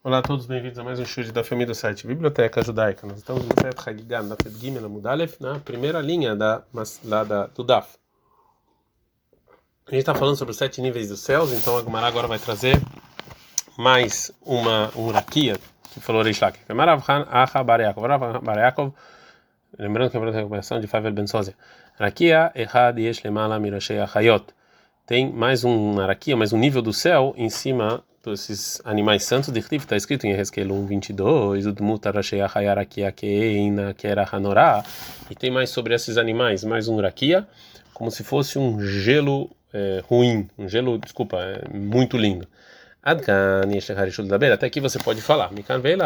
Olá a todos, bem-vindos a mais um show da família do site Biblioteca Judaica. Nós estamos no Sete Hagigah, na Gimel Mudalef, na primeira linha da, lá da, do DAF. A gente está falando sobre os sete níveis dos céus, então a Gemara agora vai trazer mais uma um rakia que falou Reish Bareakov, lembrando que é a recomendação de Favel Ben Sozia. Rakia Ehad Yesh Lemala Mirashei Achayot. Tem mais um araquia, mais um nível do céu em cima esses animais santos de Rif, está escrito em Ezequiel 1, 22, o Dmutarashei Ahayarakia Keina Kera Hanorá, e tem mais sobre esses animais, mais um rakia, como se fosse um gelo é, ruim, um gelo, desculpa, é, muito lindo. Até aqui você pode falar.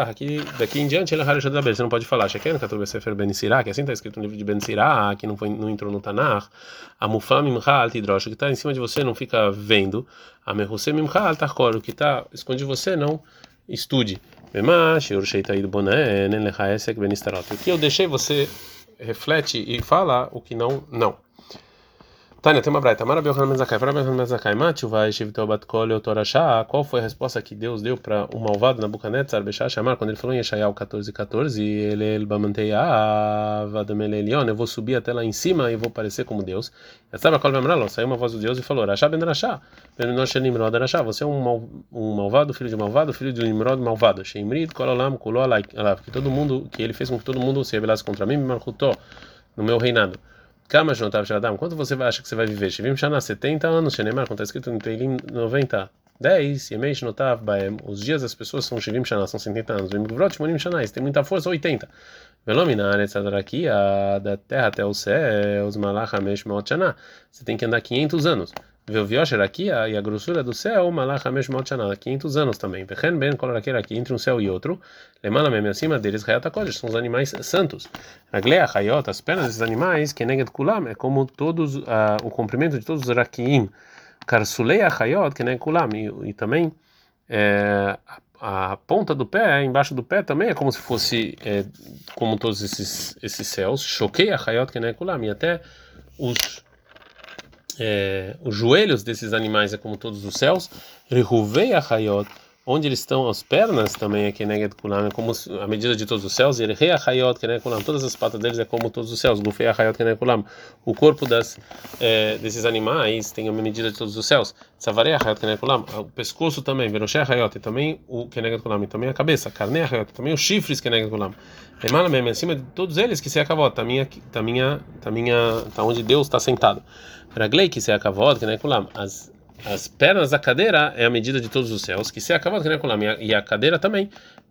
Aqui, daqui em diante ele Daber, você não pode falar. Sheken, Sirah, que assim está escrito no livro de Ben Sirah, que não, foi, não entrou no Tanakh. A Mufam Mimchal Tidrosh, que está em cima de você, não fica vendo. A Mehuse Mimchal Tarkor, que está esconde de você, não estude. Istarot. Aqui eu deixei você reflete e fala o que não, não. Tânia, tem uma braita. Mara Belhan Mezakai. Para Belhan Mezakai. Matiu vai Shivtel Batkol Torashá. Qual foi a resposta que Deus deu para o malvado Nabucodonosor Bechá Shamar quando ele falou em Yeshayahu 14, 14? Ele ele bamanteia Vadamelelion. Eu vou subir até lá em cima e vou parecer como Deus. Estava Kol Vamralo. Saiu uma voz do Deus e falou: Rashá Ben Rashá. Ben Noshe Nimrod Rashá. Você é um, mal, um malvado, filho de malvado, filho de Nimrod malvado. Sheimrid Kololam Kuló Que todo mundo, que ele fez com que todo mundo se rebelasse contra mim, Marcutó, no meu reinado. Kama Jonav Shadam, quanto você acha que você vai viver? Shivim Shana, 70 anos, Shenemar, como está escrito no Teilim 90. 10, Yemei Shnotav Baem, os dias das pessoas são Shivim Shana, são 70 anos. Vem Vrot Shmonim Shana, tem muita força, 80. Velominar, Etzadarakia, da terra até o céu, os Hamesh Maot Shana, você tem que andar 500 anos. Veoviosher aqui, e a grossura do céu, Malach Hamesh Maot Shana, 500 anos também. Vechen Ben Koloraker aqui, entre um céu e outro, Lemala Meme acima deles, Hayat HaKodesh, são os animais santos. Raglea, Hayot, as pernas desses animais, Keneged Kulam, é como todos, uh, o comprimento de todos os Rakiim. Karsulei Hayot, Keneged Kulam, e, e também é, a, a, ponta do pé, embaixo do pé também é como se fosse é, como todos esses, esses céus. Choquei Hayot, Keneged Kulam, e até os é, os joelhos desses animais é como todos os céus. Rehuvei Hayot, onde eles estão as pernas também é Keneged Kulam, é como a medida de todos os céus. Errei Hayot, Keneged Kulam, todas as patas deles é como todos os céus. Gufei Hayot, Keneged Kulam, o corpo das, é, desses animais tem a medida de todos os céus. Savarei Hayot, Keneged Kulam, o pescoço também. Veroshei Hayot, e também o Keneged Kulam, e também a cabeça. Carne Hayot, também os chifres Keneged Kulam. Emana mesmo, acima de todos eles que se acabou, tá minha, tá minha, tá minha, tá onde Deus está sentado. Raglei que se acabou, nem kulam. As as pernas da cadeira é a medida de todos os céus, que se kulam e a cadeira também.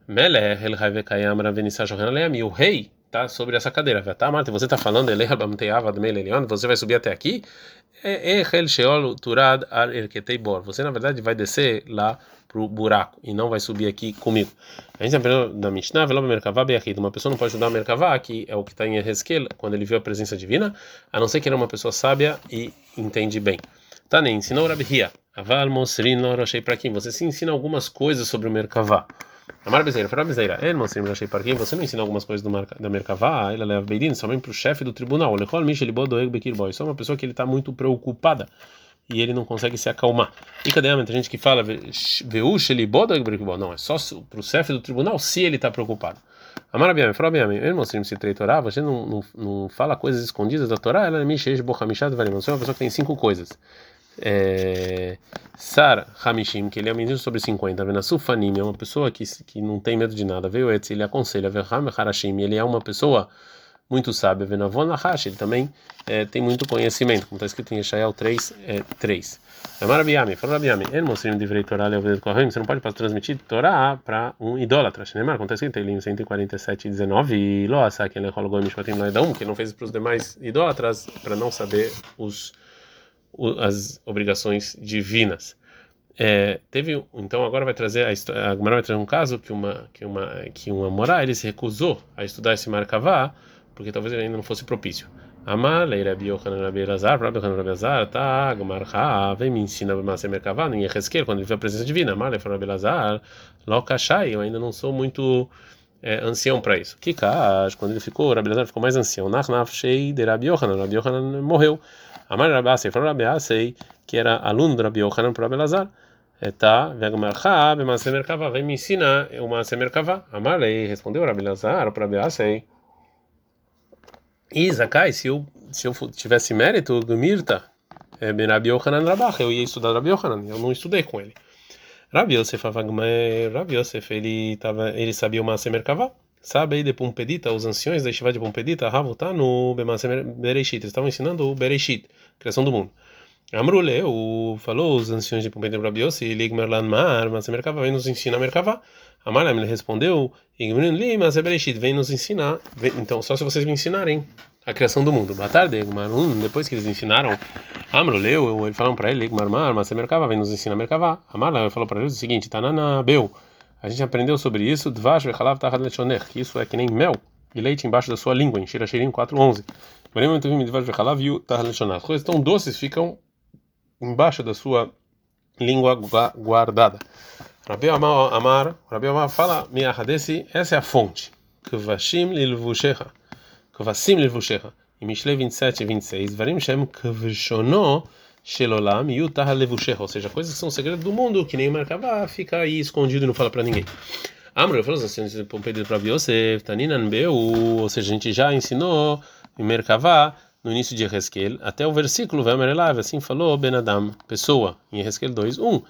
Meleh el hayvekayam ravenisa shohan E o rei tá sobre essa cadeira. Tá, Marta, você tá falando ele você vai subir até aqui? É. Você na verdade vai descer lá pro buraco e não vai subir aqui comigo. A gente aprendeu da Mishnah, Velom Merkavá Beachid. Uma pessoa não pode ajudar a Merkavá, que é o que está em Ezequiel, quando ele viu a presença divina, a não ser que ele é uma pessoa sábia e entende bem. Tá, nem ensinou Rabi Hia. Aval Mosrin Loroshei para quem? Você se ensina algumas coisas sobre o Merkavá. Amar Bezeira, Fará Bezeira, El Loroshei para quem? Você não ensina algumas coisas do da Merkavá, ele leva Beidin, somente para o chefe do tribunal. Lechol Mishel Bodoeg Bekir Boy. Só uma pessoa que ele está muito preocupada e ele não consegue se acalmar. E cadê a gente que fala, não, é só para o chefe do tribunal se ele está preocupado. Amarabiame, Farabiame, ele mostrou se Torá, você não, não, não fala coisas escondidas da Torá, ela é Mishesh Bohamishad Varim, você é uma pessoa que tem cinco coisas. É, Sar Hamishim, que ele é um menino sobre 50, Venasufanim, é uma pessoa que, que não tem medo de nada, veio Etz, ele aconselha, Verham Harashim, ele é uma pessoa muito sábio. Venavon Lahash, ele também é, tem muito conhecimento, como está escrito em Yeshayahu 3, é, 3. Marabiami, falou Rabiami, ele mostrou um direito Torá, você não pode transmitir Torá para um idólatra. Neymar, como está escrito em 147 19, e Loasa, que ele rolou Mishpatim Laedam, que não fez para os demais idólatras, para não saber os, as obrigações divinas. É, teve então agora vai trazer a agora vai trazer um caso que uma que uma que uma moral ele se recusou a estudar esse marcavá porque talvez ele ainda não fosse propício. Amar, leira biochanan rabi Elazar, rabi Elazar, tá, gamarcha, vem me ensina a ser merkavá, em Ezequiel, quando ele viu a presença divina. Amar, leira rabi Elazar, lokashai, eu ainda não sou muito é, ancião para isso. Kikash, quando ele ficou, Rabi Elazar ficou mais ancião. Nachnaf shei de Rabi Yochanan, Rabi morreu. Amar, Rabi Asei, falou Rabi Asei, que era aluno do Rabi Yochanan para Rabi Elazar. tá, Vegmarcha, vem me ensinar o Mase Merkava. Amarlei, respondeu Rabi Lazar, para Beasei. E Zakai, se eu, se eu tivesse mérito do Mirta, Ben Rabi Yohanan Rabach, eu ia estudar Rabi Yohanan, eu não estudei com ele. Rabi Yosef ele, tava, ele sabia Mase Merkava. Sabe aí de Pompedita, os anciões da Estivá de Pompedita, Ravuta no Bemase Bereshit, eles estavam ensinando o Bereshit, criação do mundo. Amrule, o falou os anciões de Pompedita para Biossi, Ligmer Lanmar, mas Merkava vem nos ensinar Merkava. Amaram ele respondeu, Igmrin li, mas Bereshit, vem nos ensinar. Então, só se vocês me ensinarem a criação do mundo. Boa tarde, Igmarun, depois que eles ensinaram, Amruleu, eles falaram para ele, Igmar Mar, mas Merkava, vem nos ensinar Merkava. Amaram, ele falou para ele o seguinte, Tanana Beu. A gente aprendeu sobre isso, vechalav que isso é que nem mel e leite embaixo da sua língua, em Shira Shirim 4.11. As coisas tão doces ficam embaixo da sua língua guardada. Rabi Amar, Amar Rabi Amar fala, minha desse, essa é a fonte. Kvashim lilvushecha. Kvasim lilvushecha. Em Mishle 27 e 26, Varim Shem kvshono Shelolam Yutah Levushecha, ou seja, coisas que são segredos do mundo, que nem o Merkavá fica aí escondido e não fala para ninguém. Amro falou assim, pedido para Yosef, Taninan Beu, ou seja, a gente já ensinou em Merkavá no início de Ezequiel, até o versículo assim falou Benadam, pessoa, em Ezequiel 2, 1.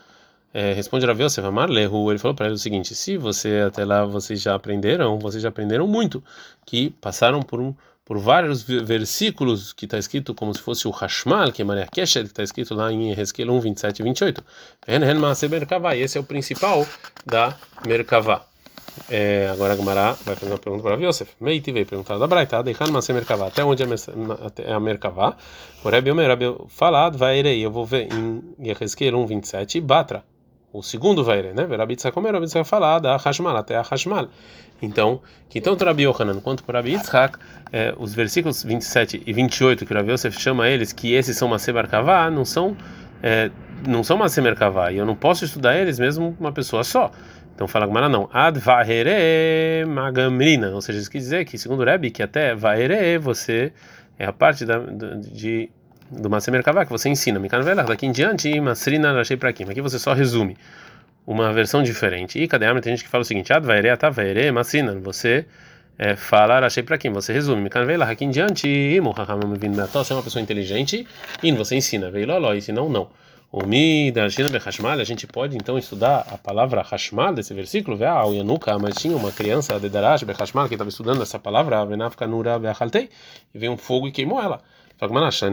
É, responde Rav Yosef Amar Lehu, ele falou para ele o seguinte: se você até lá vocês já aprenderam, vocês já aprenderam muito, que passaram por um por vários versículos que está escrito como se fosse o Hashmal, que é Maria Kesher, que está escrito lá em Ezequiel 1, 27 e 28. Esse é o principal da Merkavá. É, agora a Gemara vai fazer uma pergunta para Yosef. Meiti veio perguntar da Braita, deixar Maser Merkavá, até onde é a Merkavá? O Rebbe Omer, Rebbe falado, vai irei, eu vou ver em Ezequiel 1, 27, Batra. O segundo vai irei, né? Rabi Tzak Omer, Rabi Tzak falar da Hashmal, até a Hashmal. Então, que tanto Rabi Yohanan quanto para Rabi Yitzhak, é, os versículos 27 e 28 que Rabi Yosef chama eles, que esses são Maser Merkavá, não são, é, não são Maser Merkavá, e eu não posso estudar eles mesmo uma pessoa só. Então fala Gumara não. Ad vahere magamrina. Ou seja, isso quer dizer que, segundo Rebbe, que até vahere você é a parte da, de, do Masemer Kavá que você ensina. Mikanvelah, daqui em diante, Masrina achei para aqui. Você só resume uma versão diferente. E cadê a Tem gente que fala o seguinte: Ad vahere ata vahere masrina. Você é, fala achei para quem? Você resume. Mikanvelah, aqui em diante, você é uma pessoa inteligente e você ensina. Veio loló, e se não, não. O mi da Shina Hashmal, a gente pode então estudar a palavra Hashmal desse versículo, vê ah, Yanuka, mas tinha uma criança de Darash Hashmal que estava estudando essa palavra, Venafka Nura Beachaltei, e veio um fogo e queimou ela.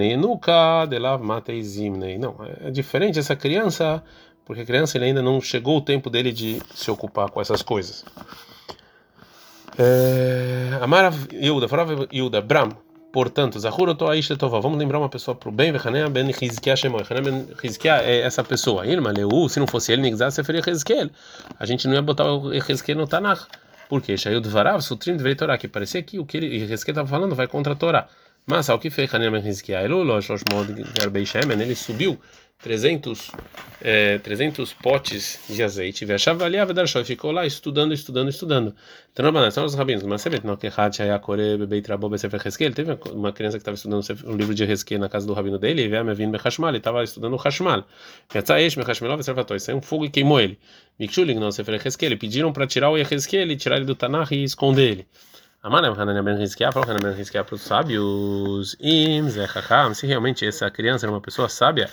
Yanuka Delav Matei Zimnei. Não, é diferente essa criança, porque a criança ele ainda não chegou o tempo dele de se ocupar com essas coisas. É, Amara Yuda, falava Yuda, Bram, Portanto, Zahur Otoaish Tova, vamos lembrar uma pessoa para o bem, Vechanem Ben Hizkiah Shemoi. Hanem Ben Hizkiah é essa pessoa. Irma Leu, se não fosse ele, Nigzah Sefer Hezkel. A gente não ia botar o Hezkel no Tanakh. Por quê? Shaiu Dvarav, Sutrim Dvei Torah, que parecia que o que ele Hezkel estava falando vai contra a Torá. Mas, ao que fez Hanem Ben Hizkiah? Ele, ele subiu 300, é, 300 potes de azeite. Vechava ali a Vedarshoi ficou lá estudando, estudando, estudando. Então, são os rabinos. Mas você vê, que Heskel. Teve uma criança que estava estudando o livro de Heskel na casa do rabino dele, e ele estava estudando o Hashmal. Yatzaesh, Bechashmal. Saiu um fogo e queimou ele. Mikshuling, não. Pediram para tirar o Heskel e tirar ele do Tanakh e esconder ele. Amaram Hanania Ben Rizkiah, falou Hanania Ben Rizkiah para os sábios, Im Zechacham, se realmente essa criança era uma pessoa sábia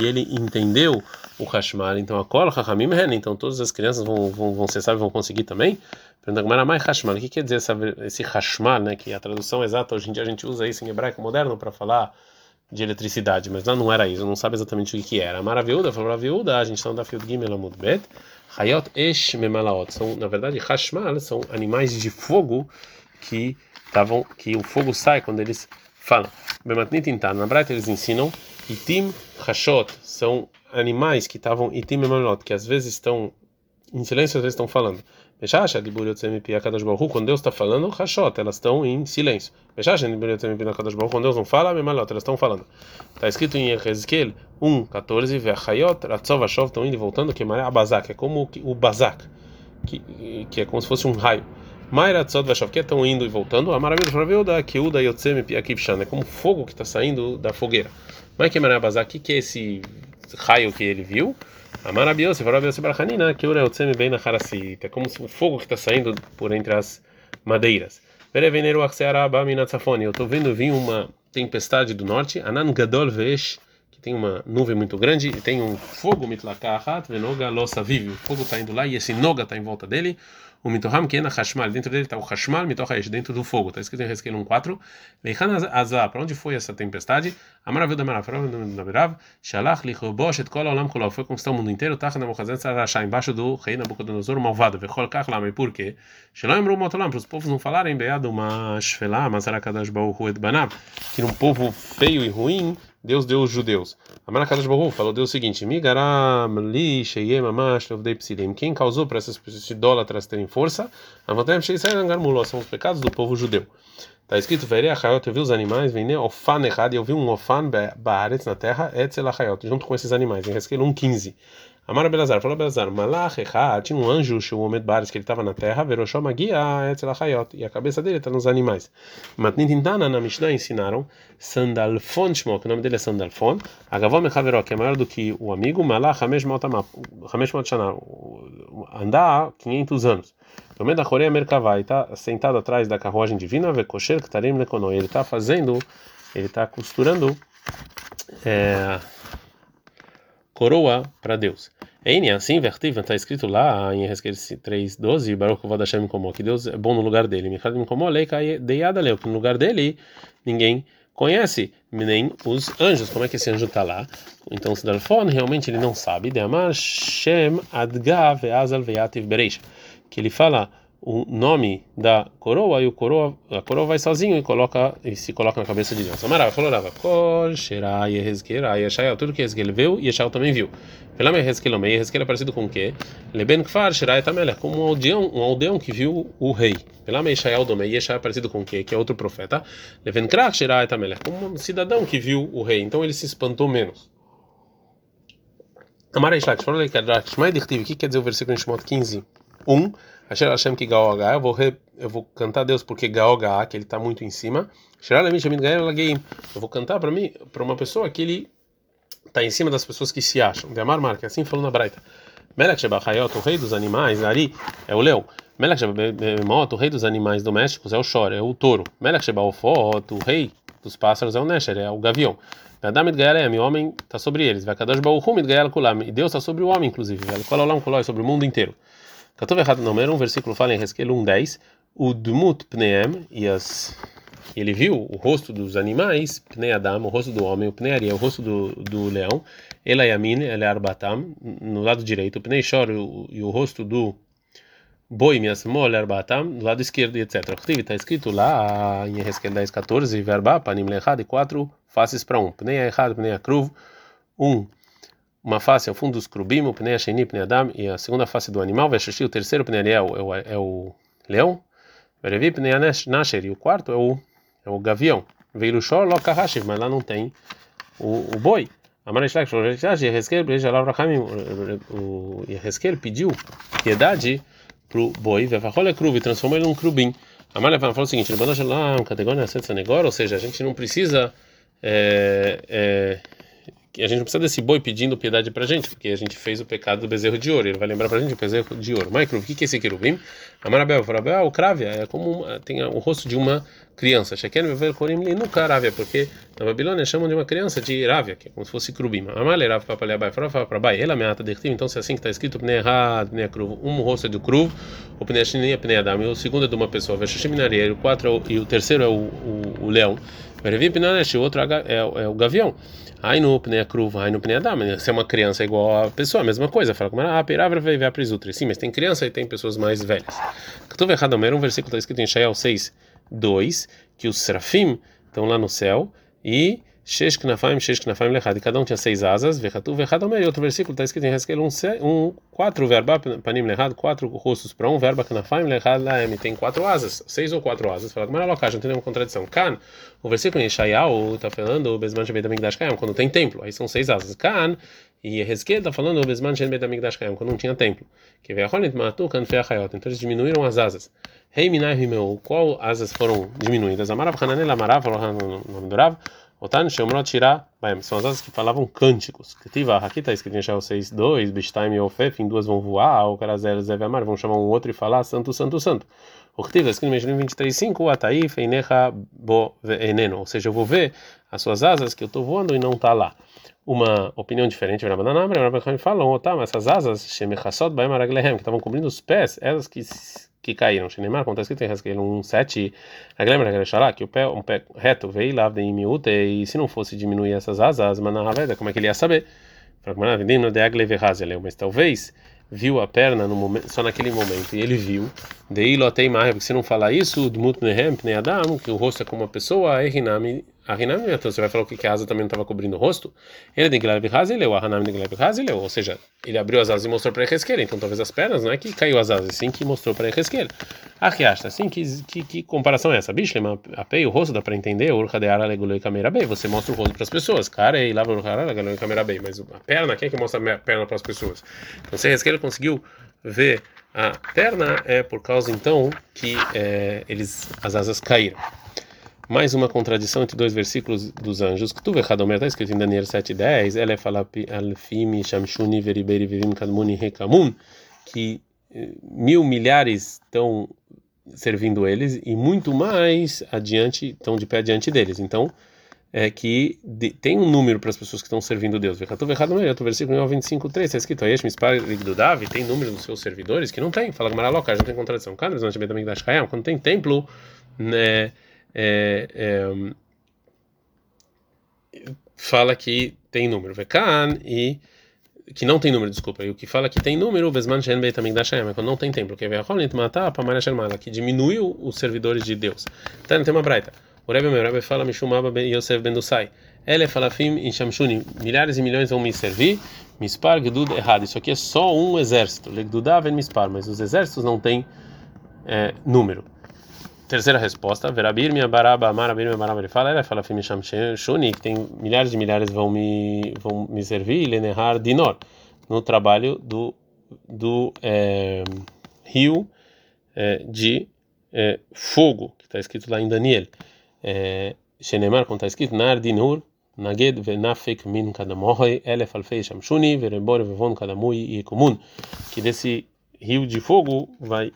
e ele entendeu o Hashmal, então a Kol Hachamim então todas as crianças vão, vão, vão ser sábias vão conseguir também? Pergunta como mais Hashmal, o que quer dizer essa, esse Hashmal, né, que a tradução exata, hoje em dia a gente usa isso em hebraico moderno para falar de eletricidade, mas lá não era isso, não sabe exatamente o que era. Maravilhuda, falou Maravilhuda, a gente está no Dafio Gimel Amud Bet, Hayot Esh Memalaot, são, na verdade, Hashmal são animais de fogo que estavam que o fogo sai quando eles falam. Bematnit intar na Braita eles ensinam itim hashot são animais que estavam itim emalot que às vezes estão em silêncio às vezes estão falando. Meshasha quando Deus está falando hashot elas estão em silêncio. Meshasha quando Deus não fala emalot elas estão falando. Está escrito em Ezequiel 1:14 vechayot ratzov ashov estão indo e voltando que é abazak é como o bazak que que é como se fosse um raio. Maira Tzod Vashav, que estão indo e voltando, a maravilha para ver o da Keuda Yotzem Piakivshan, é como fogo que está saindo da fogueira. Mas que Maria Bazar, o que é esse raio que ele viu. Amarabiose, Varabiose Barachanina, que ora otseme bem na harasita, como o fogo que está saindo por entre as madeiras. Vereveneiro Axearaba Minatsafone, eu estou vendo vir uma tempestade do norte, Anan Gadol Vesh, que tem uma nuvem muito grande, e tem um fogo mitlakahat, venoga losa vive, o fogo está indo lá e esse noga está em volta dele o mitoham na hashmal, dentro dele está o hashmal, mitohaesh, dentro do fogo, está escrito em Resquel 1.4, Leichan azah, para onde foi essa tempestade? Amaraviu da Marav, da Marav, Shalach lichobosh et kol olam kolov, foi conquistar o mundo inteiro, Tach Nabucodonosor Sarashá, embaixo do rei Nabucodonosor malvado, Vechol Kach Lama, e por quê? Shalom Emru Motolam, para os povos não falarem, Beado Mashfelá, Masarakadash Baruch et Banav, que um povo feio e ruim, Deus deu os judeus. Amarakadosh Baruch falou Deus o seguinte: Migaram li sheyem amash. Quem causou para essas idólatras terem força? Avatem sheisrael garmuló. São os pecados do povo judeu. Está escrito: Verei achayot. Eu vi os animais. Vem ofan errado. Eu vi um ofan baaretz na terra. Etzel achayot. Junto com esses animais. Em Resquel 1:15. Amar Belazar, falou Belazar, Malach Echad, tinha um anjo, Omed Bares, que ele estava na terra, Veroshó Magia, Etzel Achayot, e a cabeça dele está nos animais. Matnitintana, na Mishnah, ensinaram Sandalfon Shmo, o nome dele é Sandalfon, Agavó Mechaveró, que é maior do que o amigo, Malach Hamesh Maltshana, andar 500 anos. No da Coreia Merkavai, está sentado atrás da carruagem divina, Vekosher Ktarim Lekono, ele está fazendo, ele está costurando. É, coroa para Deus. Ein assim, vertiv, está escrito lá em Ezequiel 3:12, Baruch Vod como que Deus é bom no lugar dele. Michal como leikai deiada leu, que no lugar dele ninguém conhece, nem os anjos. Como é que esse anjo está lá? Então, se Dalfon realmente ele não sabe, de amar Shem Adgav Ve'ativ Bereish, que ele fala o nome da coroa e o coroa a coroa vai sozinho e coloca e se coloca na cabeça de Deus. Amarava falou Rava, Kol Sherai Ehezkel, Yeshaya, tudo que Ehezkel viu, Yeshaya também viu. Pelame Ehezkel, Omei, Ehezkel é parecido com o quê? Leben Kfar Sherai Tamelech, como um aldeão, um aldeão que viu o rei. Pelame Yeshaya Domei, Yeshaya é parecido com o quê? Que é outro profeta. Leven Krak Sherai Tamelech, como um cidadão que viu o rei. Então ele se espantou menos. Amara Ishlak, falou Leikadrak, Shmai Dichtiv, o que quer dizer o versículo em Shemot 15? 1. Asher Hashem que Gaoga, eu vou re, eu vou cantar a Deus porque Gaoga, que ele está muito em cima. Eu vou cantar para mim, para uma pessoa que ele está em cima das pessoas que se acham. De Amar Marca, assim falou na Braita. Melech Shebachayot, o rei dos animais, Ari, é o leão. Melech Shebemot, o rei dos animais domésticos, é o Shor, é o touro. Melech Shebaofot, o rei dos pássaros, é o Nesher, é o gavião. Adam Gaelem, o homem está sobre eles. Vakadosh Baruchum Gael Kulam, e Deus está sobre o homem, inclusive. Kololam Koloi, sobre o mundo inteiro. Catov errado número, um versículo fala em Resquel 1:10, o Dmut Pneem e as ele viu o rosto dos animais, Pnei Adam, o rosto do homem, o Pnei Ari, o rosto do, do leão, Elayamin, Arbatam, no lado direito, Pnei Shor e o rosto do boi, Miasmol, Arbatam, no lado esquerdo, etc. Está escrito lá em Resquel 10:14, Verba, Panim Lechad, quatro faces para um, Pnei Echad, Pnei Akruv, um uma face ao fundo dos crubim, o pnei sheni, pnei adam, e a segunda face do animal, o terceiro pnei ariel é o, é o leão, e o quarto é o, é o gavião, veio shor lo kahashiv, mas lá não tem o, o boi. Amarishak, o Yeheskel pediu piedade pro boi, vevachol é transformou ele num crubim. Amalha falou o seguinte, categoria ou seja, a gente não precisa é, é, a gente não precisa desse boi pedindo piedade pra gente, porque a gente fez o pecado do bezerro de ouro. Ele vai lembrar pra gente o bezerro de ouro. Micro, o que é esse querubim? Amarabel, Farabel, o crávia, é como uma, tem o rosto de uma criança. Sheken ver corim nunca rávia, porque na Babilônia chamam de uma criança de rávia, que é como se fosse crubim. Amale rav papaleabai, farafá para bai, ela meata dertiv, então se é assim que está escrito, pnei errado, pnei cruvo, um rosto é do cruvo, o pnei shini pnei adam, e o segundo é de uma pessoa, veshiminaria, o quatro e o terceiro é o, o, o leão. Verevi pinanesh, o outro é, é, é o gavião. Aí no pnei cruvo, aí no pnei adam, se é uma criança é igual a pessoa, a mesma coisa. Fala como era, ah, peravra veio ver a prisutre. Sim, mas tem criança e tem pessoas mais velhas. Estou errado, um versículo está escrito em Shael 6, 2, que os serafim estão lá no céu e Shesh Knafaim, Shesh Knafaim Lechad, cada um tinha seis asas, Vechatu, Vechadom, e outro versículo está escrito em Hezkel um, um, quatro verba Panim Lechad, quatro rostos para um, verba Knafaim Lechad Laem, tem quatro asas, seis ou quatro asas, fala, mas não tem nenhuma contradição. Kan, o versículo em Shayal está falando, Bezman Shebet Amigdash Kayam, quando tem templo, aí são seis asas. Kan, e Hezkel está falando, Bezman Shebet Amigdash Kayam, quando não tinha templo. Que Veacholit Matu, Kan Feachayot, então eles diminuíram as asas. Rei Minai Rimeu, qual asas foram diminuídas? Amarav Hananel Amarav, falou no nome do Rav, Otan Shemrot Shirah Baem, são as asas que falavam cânticos. Ketiva, aqui está escrito em Shaul 6.2, Bishtaim e Ofef, em duas vão voar, o Karazel Zev Amar, vão chamar um outro e falar Santo, Santo, Santo. O Ketiva, escrito em Meshlim 23.5, Ataif Einecha Bo Eneno, ou seja, eu vou ver as suas asas que eu estou voando e não está lá. Uma opinião diferente, Rabananam, Rabananam falam, mas essas asas, Shemechassot Baem Araglehem, que estavam cobrindo os pés, elas que que caíram. Shinemar, como está escrito em Haskell 1.7, lembra que o pé, um pé reto veio lá em miúte, e se não fosse diminuir essas asas, manarraveda, como é que ele ia saber? Mas talvez viu a perna no momento, só naquele momento, e ele viu, daí lotei mais, porque se não falar isso, que o rosto é como uma pessoa, Erinami Arinami, então você vai falar o que a asa também não estava cobrindo o rosto? Ele de Gilab Hazileu, Ahanami de Gilab Hazileu, ou seja, ele abriu as asas e mostrou para Ezequiel, então talvez as pernas não é que caiu as asas, sim que mostrou para Ezequiel. Achiasta, assim, que, que, que comparação é essa? Bishlema, apei o rosto, dá para entender, Urca de você mostra o rosto para as pessoas, cara, e lava o Ara Legulei Câmera B, mas a perna, quem é que mostra a perna para as pessoas? Então, se Ezequiel conseguiu ver a perna, é por causa então que é, eles, as asas caíram mais uma contradição entre dois versículos dos anjos. Que tu vê Hadomer está escrito em Daniel 7:10, ela fala alfimi shamshuni veriberi vivim kadmuni rekamun, que eh, mil milhares estão servindo eles e muito mais adiante estão de pé diante deles. Então é que de, tem um número para as pessoas que estão servindo Deus. Vechadu no outro versículo 25:3 está escrito: "Ayesh mispar Davi tem número dos seus servidores que não tem". Fala Gamara loca, não tem contradição. Quando tem templo, né, é, é, fala que tem número, Vekan, e que não tem número, desculpa, e o que fala que tem número, Vesman Shen Beit também da Shem, quando não tem templo, que matar para Maria Shermala, que diminuiu os servidores de Deus. Então tem uma braita. O Rebbe meu Rebbe fala Mishumaba ben Yosef ben Dusai. Ele falafim em Shamshuni, milhares e milhões vão me servir. Mispar Gdud errado. Isso aqui é só um exército. Legdudav ben Mispar, mas os exércitos não têm é, número. Terceira resposta, Verabir minha baraba, marabir minha baraba, ele fala, ele fala, Fimisham Shuni, que tem milhares de milhares vão me vão me servir, Lenehar Dinor, no trabalho do do é, rio é, de é, fogo, que está escrito lá em Daniel. Shenemar, como está escrito, Nar Dinur, Naged venafek min kadamohoi, elef alfei shamshuni, verebor vevon kadamui e comum, que desse rio de fogo vai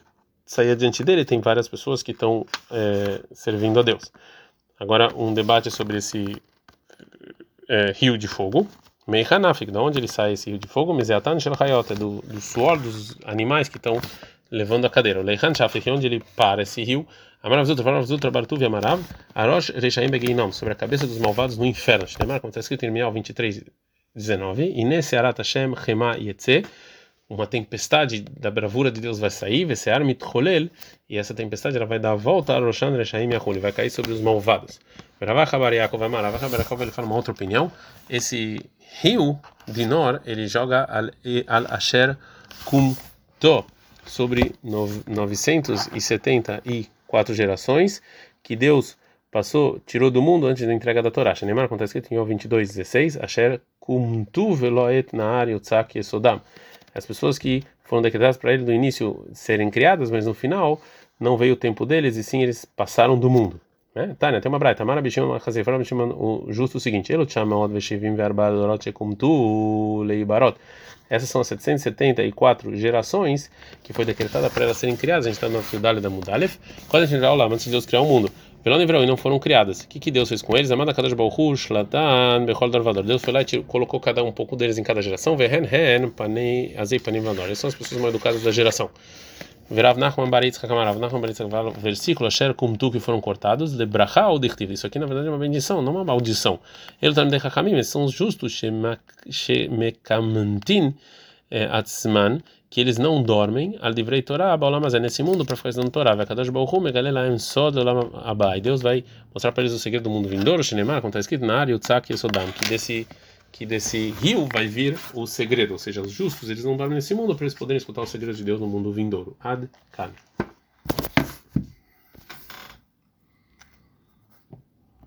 sair adiante dele, tem várias pessoas que estão é, servindo a Deus. Agora, um debate sobre esse é, rio de fogo. Meihanafik, de onde ele sai esse rio de fogo? Miseatan Shel Hayot, é do, do suor dos animais que estão levando a cadeira. Leihan Shafik, onde ele para esse rio. Amaravzutra, Amaravzutra, Bartuv Amarav, Arosh Reishaim Begeinom, sobre a cabeça dos malvados no inferno. Shnemar, como está escrito em Mial 23, 19. E Arat Hashem Chema Yetze uma tempestade da bravura de Deus vai sair, vai ser mitcholel, e essa tempestade ela vai dar a volta a Roshan Reshaim Yahul, vai cair sobre os malvados. Ele fala uma outra opinião, esse rio de Nor, ele joga al, al Asher Kumto, sobre 974 gerações, que Deus passou, tirou do mundo antes da entrega da Torá. Neymar acontece escrito em 22:16, Asher Kumtu Veloet Naar Yotzak Yesodam as pessoas que foram decretadas para ele no início serem criadas, mas no final não veio o tempo deles e sim eles passaram do mundo. Né? Tá, né? Tem uma braita. Mara Bishim Chazefra chama o justo o seguinte: Ele chama o Veshivim Verbalorot como tu Leibarot. Essas são as 774 gerações que foi decretada para elas serem criadas. A gente está no Fiudale da Mudalef. Quando a gente vai lá, antes de Deus criar o mundo. Pelo e não foram criadas. O que, que Deus fez com eles? Amada Kadosh Baruch Latan, Bechol Darvador. Deus foi lá e colocou cada um pouco deles em cada geração. Vehen Hen, Panei, Azei Panim Vador. Eles são as pessoas mais educadas da geração. Verav Nachman Baritz Hakamarav Nachman Baritz versículo Asher Kumtu que foram cortados, Lebracha ou Dichtiv. Isso aqui na verdade é uma bendição, não uma maldição. Ele também de Hakamim, são os justos, Shemekamantin Atzman que eles não dormem, al divrei Torah, mas é nesse mundo para ficar estudando Torah, vai Kadosh Baruch Hu, megalelah sod olam abai. Deus vai mostrar para eles o segredo do mundo vindouro, Shinemar, como está escrito na área, e Sodam, que desse que desse rio vai vir o segredo, ou seja, os justos, eles não dormem nesse mundo para eles poderem escutar o segredo de Deus no mundo vindouro. Ad kan.